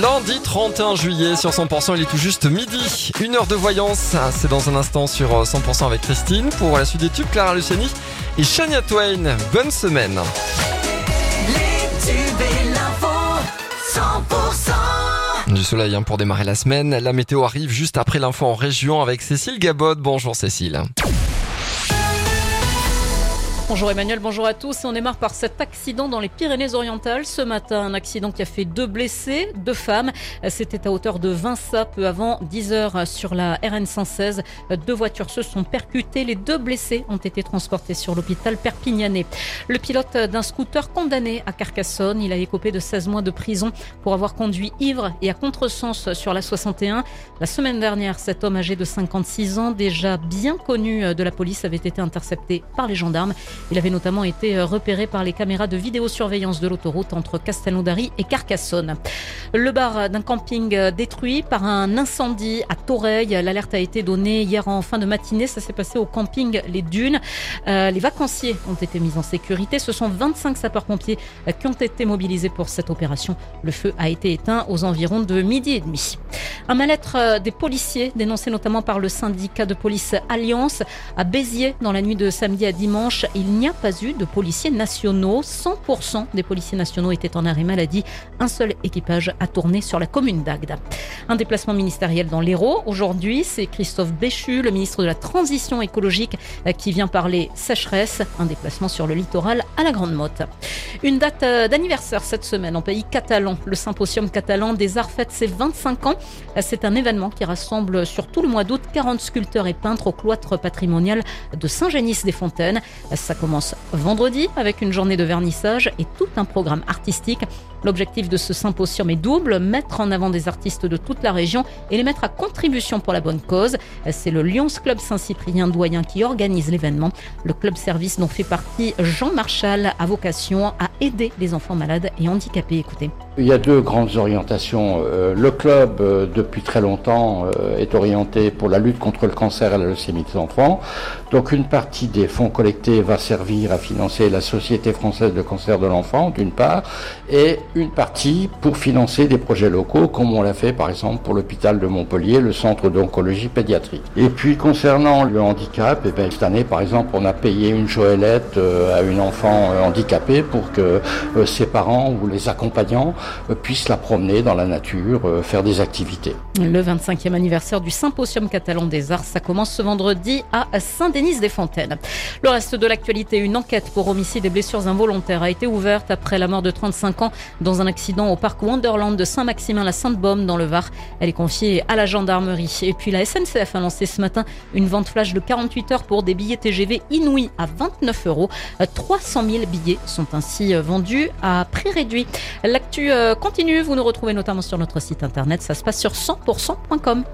Lundi 31 juillet sur 100%, il est tout juste midi. Une heure de voyance, c'est dans un instant sur 100% avec Christine. Pour la suite des tubes, Clara Luciani et Shania Twain. Bonne semaine. Les tubes et l'info, 100%. Du soleil hein, pour démarrer la semaine. La météo arrive juste après l'info en région avec Cécile Gabot. Bonjour Cécile. Bonjour Emmanuel, bonjour à tous. On démarre par cet accident dans les Pyrénées-Orientales. Ce matin, un accident qui a fait deux blessés, deux femmes. C'était à hauteur de Vinça, peu avant 10 heures sur la RN 116. Deux voitures se sont percutées. Les deux blessés ont été transportés sur l'hôpital perpignanais. Le pilote d'un scooter condamné à Carcassonne, il a écopé de 16 mois de prison pour avoir conduit ivre et à contresens sur la 61. La semaine dernière, cet homme âgé de 56 ans, déjà bien connu de la police, avait été intercepté par les gendarmes. Il avait notamment été euh, repéré par les caméras de vidéosurveillance de l'autoroute entre Castelnaudary et Carcassonne. Le bar d'un camping euh, détruit par un incendie à Toreil. L'alerte a été donnée hier en fin de matinée. Ça s'est passé au camping Les Dunes. Euh, les vacanciers ont été mis en sécurité. Ce sont 25 sapeurs-pompiers qui ont été mobilisés pour cette opération. Le feu a été éteint aux environs de midi et demi. Un mal-être des policiers, dénoncé notamment par le syndicat de police Alliance, à Béziers dans la nuit de samedi à dimanche. N'y a pas eu de policiers nationaux. 100% des policiers nationaux étaient en arrêt maladie. Un seul équipage a tourné sur la commune d'Agde. Un déplacement ministériel dans l'Hérault. Aujourd'hui, c'est Christophe Béchu, le ministre de la Transition écologique, qui vient parler sécheresse. Un déplacement sur le littoral à la Grande Motte. Une date euh, d'anniversaire cette semaine en pays catalan. Le symposium catalan des arts fête ses 25 ans. C'est un événement qui rassemble sur tout le mois d'août 40 sculpteurs et peintres au cloître patrimonial de Saint-Génis-des-Fontaines. Commence vendredi avec une journée de vernissage et tout un programme artistique. L'objectif de ce symposium est double, mettre en avant des artistes de toute la région et les mettre à contribution pour la bonne cause. C'est le Lyons Club Saint-Cyprien Doyen qui organise l'événement. Le club service dont fait partie Jean Marchal a vocation à aider les enfants malades et handicapés. Écoutez. Il y a deux grandes orientations. Euh, le club, euh, depuis très longtemps, euh, est orienté pour la lutte contre le cancer et la leucémie des enfants. Donc une partie des fonds collectés va servir à financer la Société française de cancer de l'enfant, d'une part, et une partie pour financer des projets locaux, comme on l'a fait par exemple pour l'hôpital de Montpellier, le centre d'oncologie pédiatrique. Et puis concernant le handicap, eh bien, cette année par exemple, on a payé une joëlette à une enfant handicapée pour que ses parents ou les accompagnants euh, puissent la promener dans la nature, euh, faire des activités. Le 25e anniversaire du Symposium catalan des arts, ça commence ce vendredi à Saint-Denis-des-Fontaines. Le reste de l'actualité, une enquête pour homicide et blessures involontaires a été ouverte après la mort de 35 ans dans un accident au parc Wonderland de Saint-Maximin-la-Sainte-Baume dans le Var. Elle est confiée à la gendarmerie. Et puis la SNCF a lancé ce matin une vente flash de 48 heures pour des billets TGV inouïs à 29 euros. 300 000 billets sont ainsi vendus à prix réduit. L'actu euh, continue, vous nous retrouvez notamment sur notre site internet, ça se passe sur 100%.com.